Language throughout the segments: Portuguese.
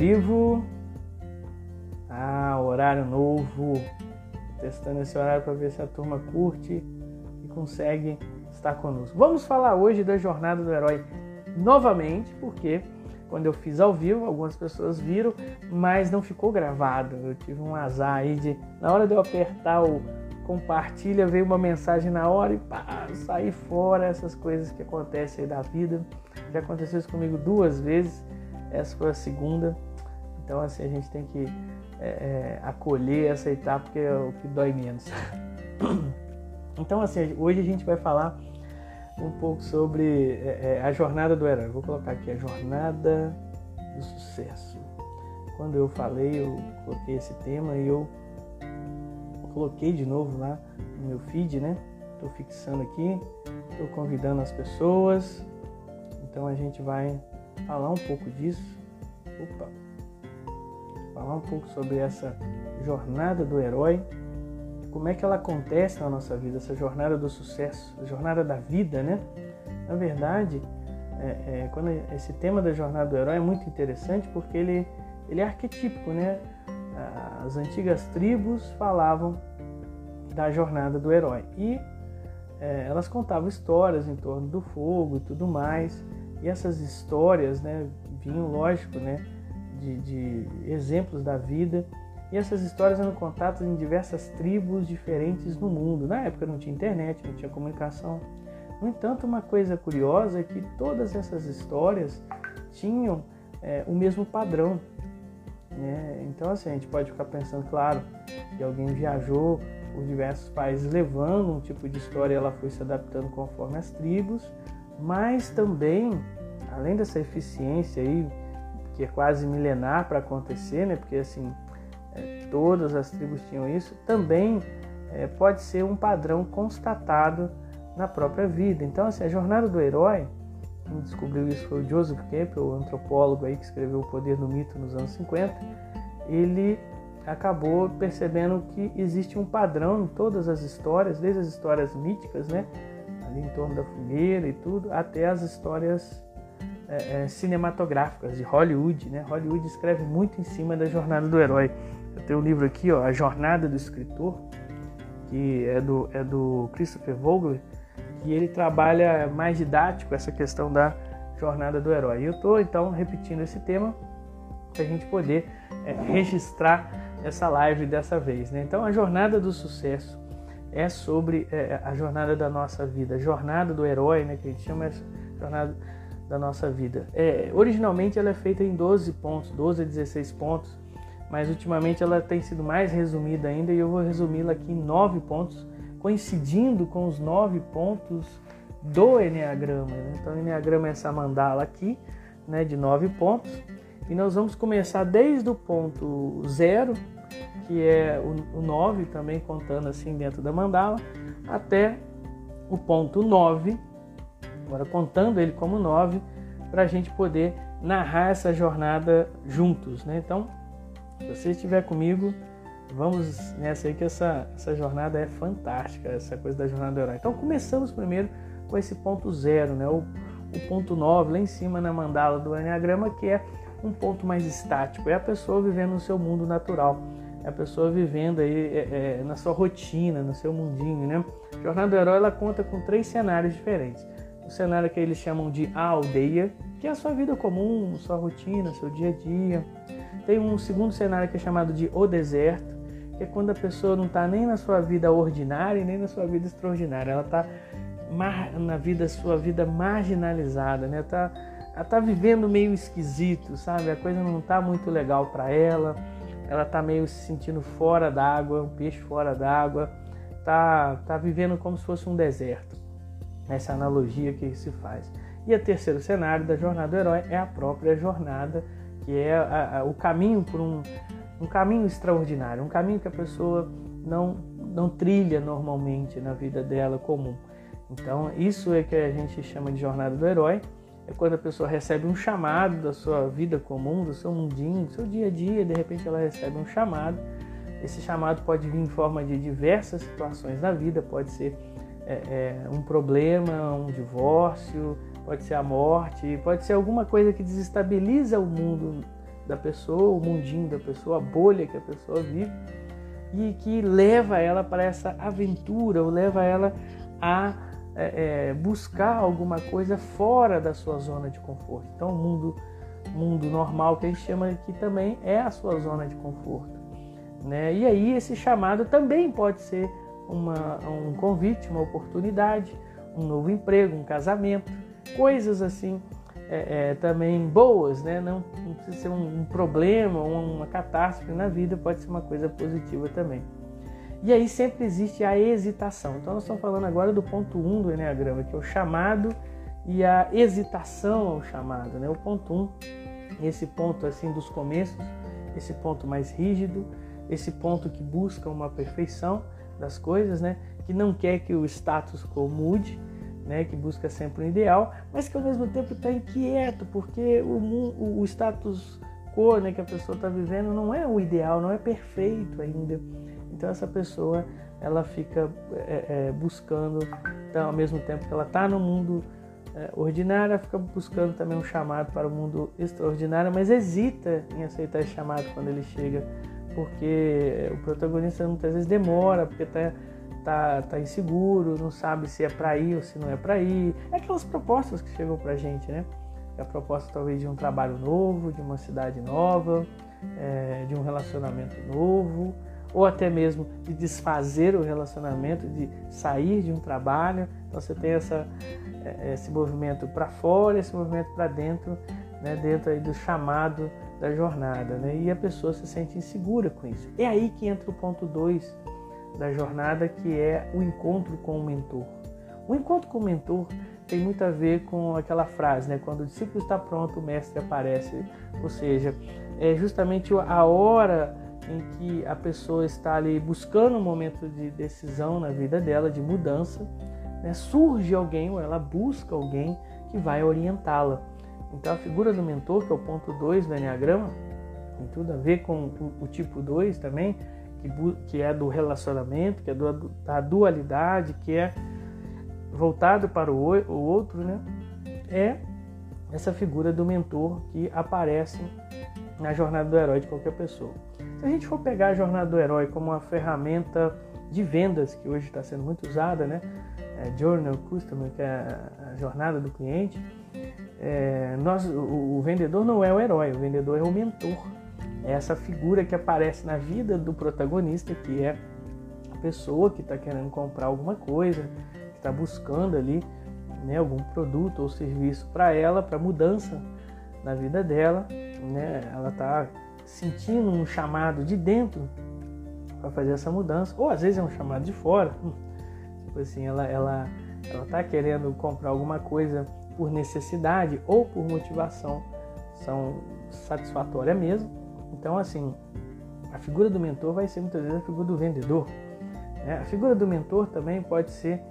vivo. Ah, horário novo. Testando esse horário para ver se a turma curte e consegue estar conosco. Vamos falar hoje da jornada do herói novamente, porque quando eu fiz ao vivo, algumas pessoas viram, mas não ficou gravado. Eu tive um azar aí de, na hora de eu apertar o compartilha, veio uma mensagem na hora e pá, sair fora, essas coisas que acontecem aí da vida. Já aconteceu isso comigo duas vezes, essa foi a segunda. Então, assim, a gente tem que é, é, acolher, aceitar, porque é o que dói menos. Então, assim, hoje a gente vai falar um pouco sobre é, é, a jornada do herói. Vou colocar aqui a jornada do sucesso. Quando eu falei, eu coloquei esse tema e eu coloquei de novo lá no meu feed, né? Estou fixando aqui, estou convidando as pessoas. Então a gente vai falar um pouco disso. Opa! Falar um pouco sobre essa jornada do herói como é que ela acontece na nossa vida, essa jornada do sucesso, a jornada da vida, né? Na verdade, é, é, quando esse tema da jornada do herói é muito interessante porque ele, ele é arquetípico, né? As antigas tribos falavam da jornada do herói e é, elas contavam histórias em torno do fogo e tudo mais. E essas histórias, né, vinham, lógico, né, de, de exemplos da vida e essas histórias eram contadas em diversas tribos diferentes no mundo. Na época não tinha internet, não tinha comunicação. No entanto, uma coisa curiosa é que todas essas histórias tinham é, o mesmo padrão. Né? Então, assim, a gente pode ficar pensando, claro, que alguém viajou por diversos países levando um tipo de história ela foi se adaptando conforme as tribos, mas também, além dessa eficiência aí, que é quase milenar para acontecer, né? Porque assim, é, todas as tribos tinham isso, também é, pode ser um padrão constatado na própria vida. Então, assim, a jornada do herói, quem descobriu isso foi o Joseph Campbell, o antropólogo aí que escreveu O Poder do Mito nos anos 50, ele acabou percebendo que existe um padrão em todas as histórias, desde as histórias míticas, né, ali em torno da fogueira e tudo, até as histórias é, é, cinematográficas de Hollywood, né? Hollywood escreve muito em cima da jornada do herói. Eu tenho um livro aqui, ó, A Jornada do Escritor, que é do, é do Christopher Vogler, e ele trabalha mais didático essa questão da jornada do herói. E eu estou então repetindo esse tema para a gente poder é, registrar essa live dessa vez. Né? Então, a jornada do sucesso é sobre é, a jornada da nossa vida, a jornada do herói, né, que a gente chama essa jornada da nossa vida. É, originalmente ela é feita em 12 pontos, 12 a 16 pontos, mas ultimamente ela tem sido mais resumida ainda e eu vou resumi-la aqui em 9 pontos, coincidindo com os 9 pontos do Enneagrama. Né? Então o Enneagrama é essa mandala aqui, né, de 9 pontos, e nós vamos começar desde o ponto 0, que é o 9, também contando assim dentro da mandala, até o ponto 9, agora contando ele como nove, para a gente poder narrar essa jornada juntos. Né? Então, se você estiver comigo, vamos nessa aí que essa, essa jornada é fantástica, essa coisa da jornada do herói. Então, começamos primeiro com esse ponto zero, né? o, o ponto 9 lá em cima na mandala do Enneagrama, que é um ponto mais estático, é a pessoa vivendo no seu mundo natural, é a pessoa vivendo aí é, é, na sua rotina, no seu mundinho, né? Jornada do herói ela conta com três cenários diferentes o cenário que eles chamam de a aldeia, que é a sua vida comum, sua rotina, seu dia a dia. Tem um segundo cenário que é chamado de o deserto, que é quando a pessoa não está nem na sua vida ordinária nem na sua vida extraordinária, ela está na vida sua vida marginalizada, né? Tá, ela está vivendo meio esquisito, sabe? A coisa não está muito legal para ela. Ela está meio se sentindo fora d'água, um peixe fora d'água. Tá, tá vivendo como se fosse um deserto essa analogia que se faz. E o terceiro cenário da jornada do herói é a própria jornada, que é a, a, o caminho por um, um caminho extraordinário, um caminho que a pessoa não, não trilha normalmente na vida dela comum. Então, isso é que a gente chama de jornada do herói. É quando a pessoa recebe um chamado da sua vida comum, do seu mundinho, do seu dia a dia, de repente ela recebe um chamado. Esse chamado pode vir em forma de diversas situações na vida, pode ser é, é, um problema, um divórcio, pode ser a morte, pode ser alguma coisa que desestabiliza o mundo da pessoa, o mundinho da pessoa, a bolha que a pessoa vive e que leva ela para essa aventura, ou leva ela a é, é, buscar alguma coisa fora da sua zona de conforto. Então, o mundo, mundo normal que a gente chama aqui também é a sua zona de conforto. Né? E aí, esse chamado também pode ser uma, um convite, uma oportunidade, um novo emprego, um casamento, coisas assim é, é, também boas, né? Não, não precisa ser um, um problema, uma catástrofe na vida, pode ser uma coisa positiva também. E aí sempre existe a hesitação. Então nós estamos falando agora do ponto 1 um do Enneagrama, que é o chamado e a hesitação ao chamado. Né? O ponto 1, um, esse ponto assim dos começos, esse ponto mais rígido, esse ponto que busca uma perfeição das coisas, né? que não quer que o status quo mude, né, que busca sempre o ideal, mas que ao mesmo tempo está inquieto, porque o, o, status quo né, que a pessoa está vivendo não é o ideal, não é perfeito ainda. Então essa pessoa ela fica é, é, buscando, então, ao mesmo tempo que ela está no mundo é, ordinário, ela fica buscando também um chamado para o mundo extraordinário, mas hesita em aceitar esse chamado quando ele chega, porque o protagonista muitas vezes demora, porque está tá, tá inseguro, não sabe se é para ir ou se não é para ir. É aquelas propostas que chegam para gente, né? É a proposta talvez de um trabalho novo, de uma cidade nova, é, de um relacionamento novo, ou até mesmo de desfazer o relacionamento, de sair de um trabalho. Então você tem essa, é, esse movimento para fora, esse movimento para dentro, né? dentro aí do chamado da jornada, né? E a pessoa se sente insegura com isso. É aí que entra o ponto 2 da jornada, que é o encontro com o mentor. O encontro com o mentor tem muito a ver com aquela frase, né? Quando o discípulo está pronto, o mestre aparece. Ou seja, é justamente a hora em que a pessoa está ali buscando um momento de decisão na vida dela, de mudança, né? surge alguém ou ela busca alguém que vai orientá-la. Então a figura do mentor, que é o ponto 2 do Enneagrama, tem tudo a ver com o, tipo 2 também, que, que é do relacionamento, que é do, da dualidade, que é voltado para o, o outro, né? É essa figura do mentor que aparece na jornada do herói de qualquer pessoa. Se a gente for pegar a jornada do herói como uma ferramenta de vendas que hoje está sendo muito usada, né? É, Journal Customer, que é a jornada do cliente, é, nós, o, o vendedor não é o herói, o vendedor é o mentor é essa figura que aparece na vida do protagonista, que é a pessoa que está querendo comprar alguma coisa, que está buscando ali né, algum produto ou serviço para ela, para mudança na vida dela. Né? Ela está sentindo um chamado de dentro para fazer essa mudança, ou às vezes é um chamado de fora. Tipo assim, ela ela ela está querendo comprar alguma coisa por necessidade ou por motivação são satisfatória mesmo então, assim, a figura do mentor vai ser muitas vezes a figura do vendedor. Né? A figura do mentor também pode ser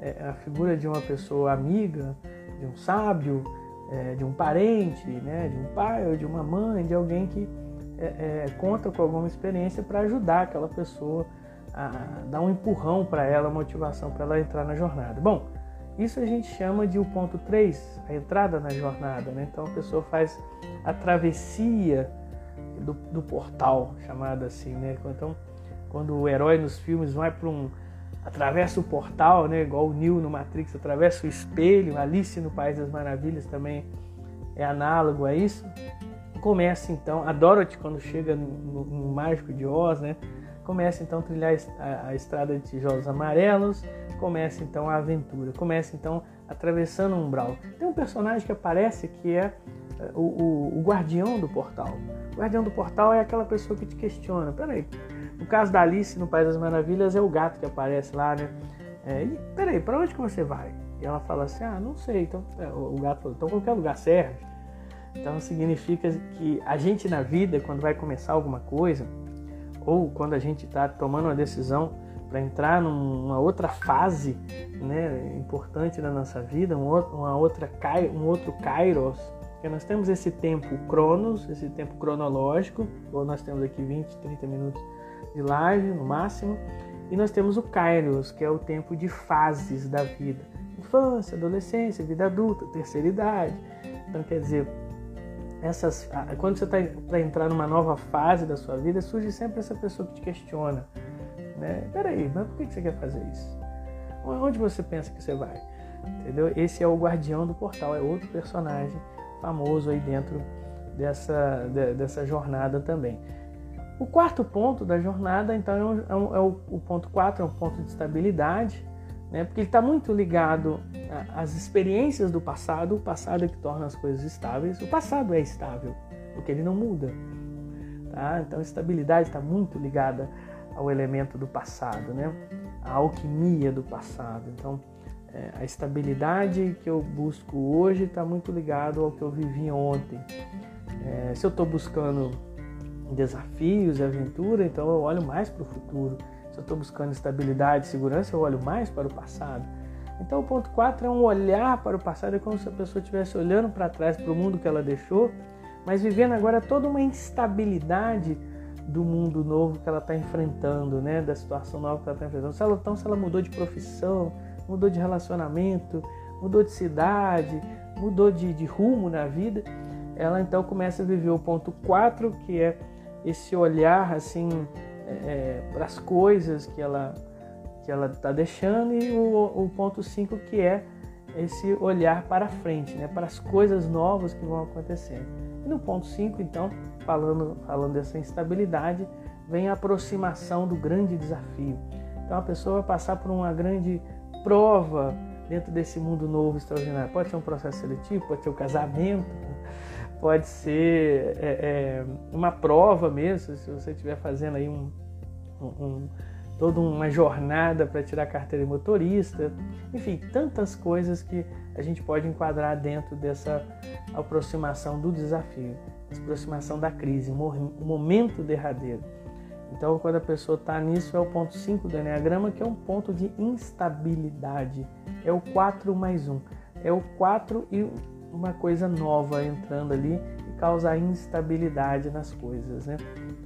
é, a figura de uma pessoa amiga, de um sábio, é, de um parente, né? de um pai ou de uma mãe, de alguém que é, é conta com alguma experiência para ajudar aquela pessoa a dar um empurrão para ela, motivação para ela entrar na jornada. Bom, isso a gente chama de o ponto 3, a entrada na jornada. Né? Então a pessoa faz a travessia do, do portal, chamado assim, né? Então, quando o herói nos filmes vai para um atravessa o portal, né? Igual o Neo no Matrix atravessa o espelho, Alice no País das Maravilhas também é análogo a isso. Começa então, a Dorothy quando chega no, no, no Mágico de Oz, né? Começa então a trilhar a, a estrada de tijolos amarelos, começa então a aventura, começa então atravessando um umbral. Tem um personagem que aparece que é o, o, o, guardião do portal. O guardião do portal é aquela pessoa que te questiona. Peraí, no caso da Alice no País das Maravilhas é o gato que aparece lá, né? É, e, peraí, para onde que você vai? E ela fala assim, ah, não sei. Então é, o gato falou, então qualquer lugar serve. Então significa que a gente na vida, quando vai começar alguma coisa, ou quando a gente está tomando uma decisão para entrar numa outra fase né, importante da nossa vida, uma outra, um outro kairos, porque nós temos esse tempo cronos, esse tempo cronológico, ou nós temos aqui 20, 30 minutos de live no máximo, e nós temos o kairos, que é o tempo de fases da vida. Infância, adolescência, vida adulta, terceira idade. Então, quer dizer, essas, quando você está para entrar numa nova fase da sua vida, surge sempre essa pessoa que te questiona, né? Peraí, mas por que você quer fazer isso? Onde você pensa que você vai? Entendeu? Esse é o guardião do portal, é outro personagem famoso aí dentro dessa, dessa jornada também. O quarto ponto da jornada, então, é, um, é, é o, o, ponto 4, é um ponto de estabilidade, né? porque ele está muito ligado às experiências do passado. O passado é que torna as coisas estáveis. O passado é estável, porque ele não muda. Tá? Então, estabilidade está muito ligada ao elemento do passado, né? a alquimia do passado. Então, é, a estabilidade que eu busco hoje está muito ligado ao que eu vivi ontem. É, se eu estou buscando desafios e aventura, então eu olho mais para o futuro. Se eu estou buscando estabilidade e segurança, eu olho mais para o passado. Então o ponto 4 é um olhar para o passado, é como se a pessoa estivesse olhando para trás, para o mundo que ela deixou, mas vivendo agora toda uma instabilidade do mundo novo que ela está enfrentando, né? da situação nova que ela está enfrentando. Se ela, então, se ela mudou de profissão, mudou de relacionamento, mudou de cidade, mudou de, de rumo na vida, ela então começa a viver o ponto 4, que é esse olhar assim é, para as coisas que ela que ela está deixando e o, o ponto 5 que é esse olhar para frente, né, para as coisas novas que vão acontecendo. E no ponto 5, então, falando, falando dessa instabilidade, vem a aproximação do grande desafio. Então a pessoa vai passar por uma grande prova dentro desse mundo novo extraordinário. Pode ser um processo seletivo, pode ser um casamento, pode ser é, é, uma prova mesmo, se você estiver fazendo aí um, um, toda uma jornada para tirar carteira de motorista, enfim, tantas coisas que a gente pode enquadrar dentro dessa aproximação do desafio, aproximação da crise, um momento derradeiro. Então, quando a pessoa está nisso, é o ponto 5 do Enneagrama, que é um ponto de instabilidade. É o 4 mais 1. É o 4 e uma coisa nova entrando ali e causa instabilidade nas coisas, né?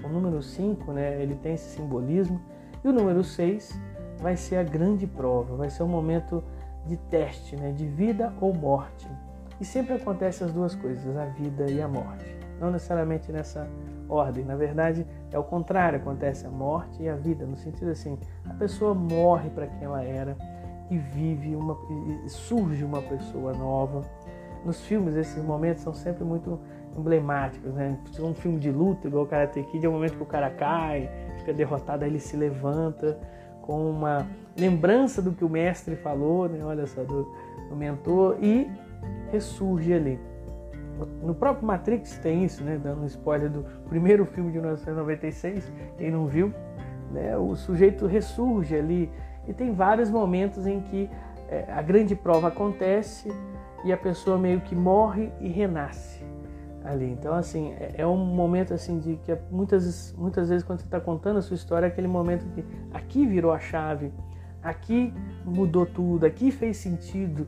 O número 5, né, ele tem esse simbolismo e o número 6 vai ser a grande prova, vai ser um momento de teste, né, de vida ou morte. E sempre acontece as duas coisas, a vida e a morte. Não necessariamente nessa ordem, na verdade é o contrário, acontece a morte e a vida, no sentido assim, a pessoa morre para quem ela era e vive uma e surge uma pessoa nova nos filmes esses momentos são sempre muito emblemáticos, né? Um filme de luta, igual o Karate Kid, é o momento que o cara cai, fica derrotado, aí ele se levanta com uma lembrança do que o mestre falou, né? Olha só, do, do mentor, e ressurge ali. No próprio Matrix tem isso, né? Dando um spoiler do primeiro filme de 1996, quem não viu, né? O sujeito ressurge ali e tem vários momentos em que é, a grande prova acontece, e a pessoa meio que morre e renasce ali. Então, assim, é, é um momento assim de que muitas, muitas vezes quando você está contando a sua história, é aquele momento que aqui virou a chave, aqui mudou tudo, aqui fez sentido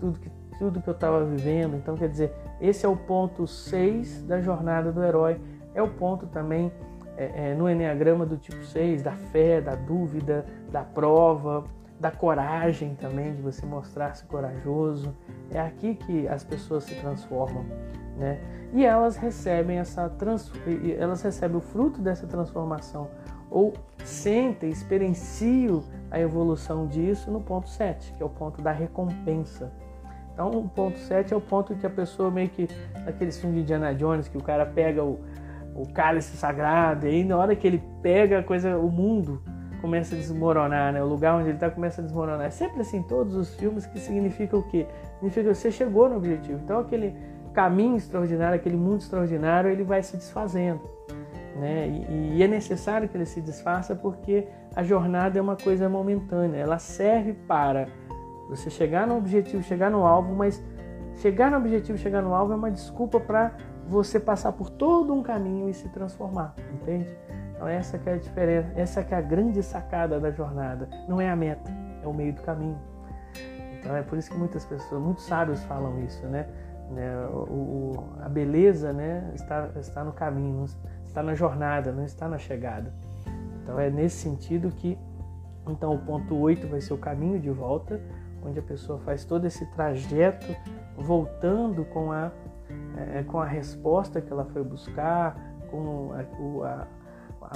tudo que, tudo que eu estava vivendo. Então, quer dizer, esse é o ponto 6 da jornada do herói. É o ponto também é, é, no Enneagrama do tipo 6, da fé, da dúvida, da prova da coragem também, de você mostrar-se corajoso. É aqui que as pessoas se transformam, né? E elas recebem essa trans... elas recebem o fruto dessa transformação ou sentem, experienciam a evolução disso no ponto 7, que é o ponto da recompensa. Então, o ponto 7 é o ponto que a pessoa meio que naquele filme de Indiana Jones, que o cara pega o, o cálice sagrado e aí na hora que ele pega a coisa, o mundo começa a desmoronar, né? O lugar onde ele está começa a desmoronar. É sempre assim, todos os filmes que significa o quê? Significa que você chegou no objetivo. Então aquele caminho extraordinário, aquele mundo extraordinário, ele vai se desfazendo, né? E, e é necessário que ele se desfaça porque a jornada é uma coisa momentânea. Ela serve para você chegar no objetivo, chegar no alvo, mas chegar no objetivo, chegar no alvo é uma desculpa para você passar por todo um caminho e se transformar, entende? Então essa é a diferença, essa é a grande sacada da jornada. Não é a meta, é o meio do caminho. Então é por isso que muitas pessoas, muitos sábios falam isso, né? né? O, o, a beleza, né, está, está no caminho, está na jornada, não está na chegada. Então é nesse sentido que então o ponto 8 vai ser o caminho de volta, onde a pessoa faz todo esse trajeto voltando com a é, com a resposta que ela foi buscar, com a, a,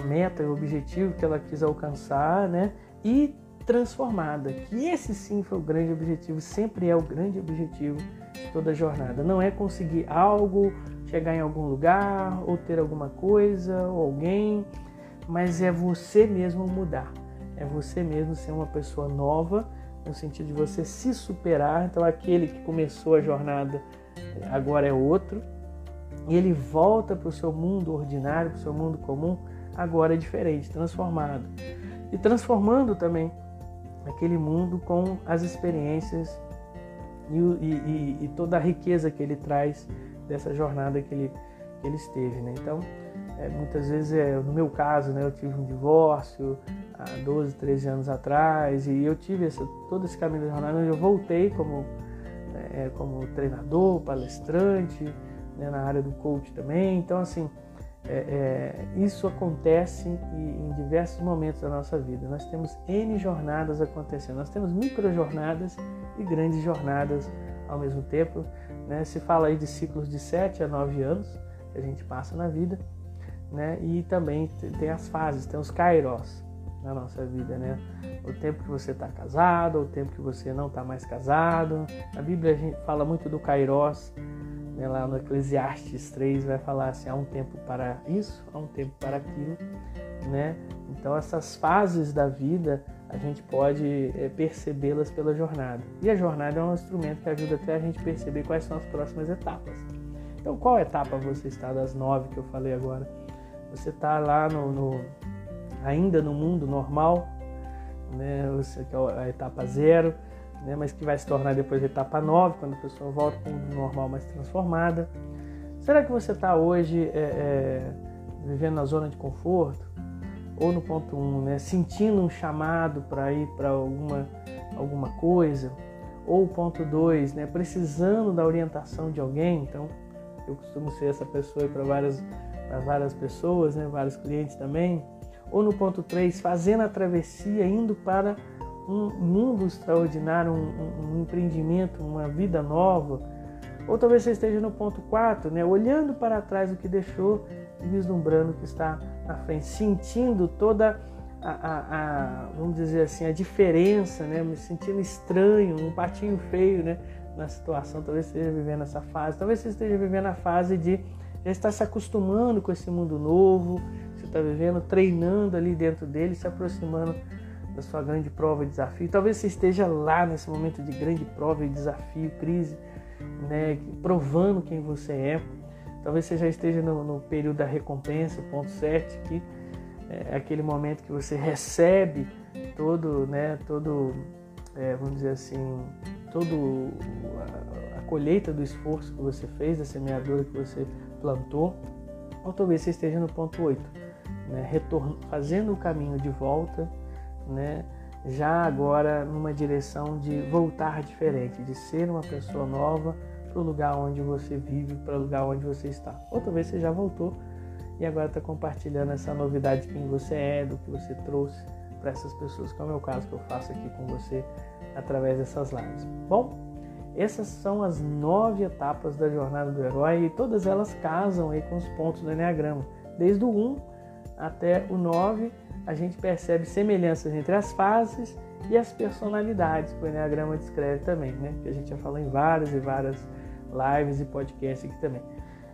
a meta e o objetivo que ela quis alcançar, né? E transformada. Que esse sim foi o grande objetivo, sempre é o grande objetivo de toda a jornada. Não é conseguir algo, chegar em algum lugar, ou ter alguma coisa, ou alguém, mas é você mesmo mudar. É você mesmo ser uma pessoa nova, no sentido de você se superar. Então, aquele que começou a jornada agora é outro, e ele volta para o seu mundo ordinário, para o seu mundo comum, agora é diferente, transformado. E transformando também aquele mundo com as experiências e, e, e, toda a riqueza que ele traz dessa jornada que ele, que ele esteve. Né? Então, é, muitas vezes, é, no meu caso, né, eu tive um divórcio há 12, 13 anos atrás e eu tive essa, todo esse caminho da jornada onde eu voltei como, é, como treinador, palestrante, né, na área do coach também. Então, assim, é, é, isso acontece em, em, diversos momentos da nossa vida. Nós temos N jornadas acontecendo. Nós temos micro jornadas e grandes jornadas ao mesmo tempo. Né? Se fala aí de ciclos de 7 a 9 anos que a gente passa na vida. Né? E também tem as fases, tem os kairos na nossa vida, né? O tempo que você está casado, o tempo que você não está mais casado. A Bíblia a gente fala muito do kairos, né, lá no Eclesiastes 3 vai falar assim, há um tempo para isso, há um tempo para aquilo, né? Então essas fases da vida a gente pode é, percebê-las pela jornada. E a jornada é um instrumento que ajuda até a gente perceber quais são as próximas etapas. Então qual etapa você está das nove que eu falei agora? Você está lá no, no, ainda no mundo normal, né? Que é a etapa zero né, mas que vai se tornar depois a etapa 9, quando a pessoa volta para o normal mais transformada. Será que você está hoje é, é, vivendo na zona de conforto? Ou no ponto 1, um, né, sentindo um chamado para ir para alguma, alguma coisa? Ou ponto 2, né, precisando da orientação de alguém? Então, eu costumo ser essa pessoa para várias, várias pessoas, né, vários clientes também. Ou no ponto 3, fazendo a travessia, indo para um mundo extraordinário, um, um, empreendimento, uma vida nova. Ou talvez você esteja no ponto 4, né? olhando para trás o que deixou e vislumbrando o que está na frente, sentindo toda a, a, a, vamos dizer assim, a diferença, né? me sentindo estranho, um patinho feio né? na situação. Talvez você esteja vivendo essa fase, talvez você esteja vivendo a fase de já estar se acostumando com esse mundo novo, está vivendo, treinando ali dentro dele, se aproximando da sua grande prova e desafio. Talvez você esteja lá nesse momento de grande prova e desafio, crise, né, provando quem você é. Talvez você já esteja no, no período da recompensa, ponto 7, que é aquele momento que você recebe todo, né, todo, é, vamos dizer assim, todo a, a, colheita do esforço que você fez, da semeadura que você plantou. Ou talvez você esteja no ponto 8, né, fazendo o caminho de volta né? Já agora numa direção de voltar diferente, de ser uma pessoa nova para o lugar onde você vive, para o lugar onde você está. Ou talvez você já voltou e agora está compartilhando essa novidade de quem você é, do que você trouxe para essas pessoas, como é o caso que eu faço aqui com você através dessas lives. Bom, essas são as nove etapas da jornada do herói e todas elas casam aí com os pontos do Enneagrama, desde o 1 até o 9 a gente percebe semelhanças entre as fases e as personalidades que o Enneagrama descreve também, né? Que a gente já falou em várias e várias lives e podcasts aqui também.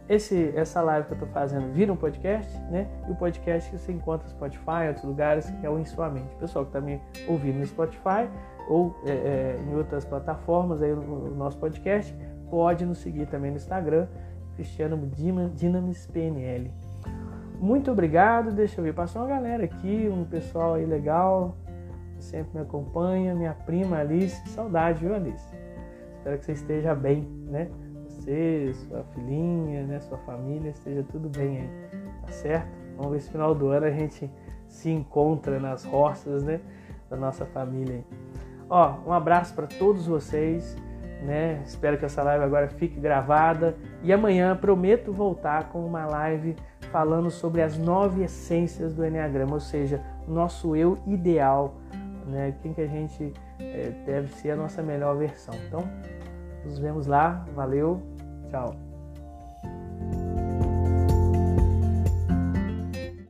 Esse, essa live que eu estou fazendo vira um podcast, né? E o podcast que você encontra no Spotify, em outros lugares, que é o Em Sua Mente. O pessoal que está me ouvindo no Spotify ou é, é, em outras plataformas aí no, nosso podcast, pode nos seguir também no Instagram, Cristiano Dinamis PNL. Muito obrigado. Deixa eu ver, passou uma galera aqui, um pessoal aí legal, que sempre me acompanha. Minha prima Alice, saudade, viu, Alice? Espero que você esteja bem, né? Você, sua filhinha, né? Sua família, esteja tudo bem aí, tá certo? Vamos ver se final do ano a gente se encontra nas roças, né? Da nossa família aí. Ó, um abraço para todos vocês. Né? Espero que essa live agora fique gravada e amanhã prometo voltar com uma live falando sobre as nove essências do Enneagrama, ou seja, nosso eu ideal, né? quem que a gente é, deve ser a nossa melhor versão. Então, nos vemos lá, valeu, tchau.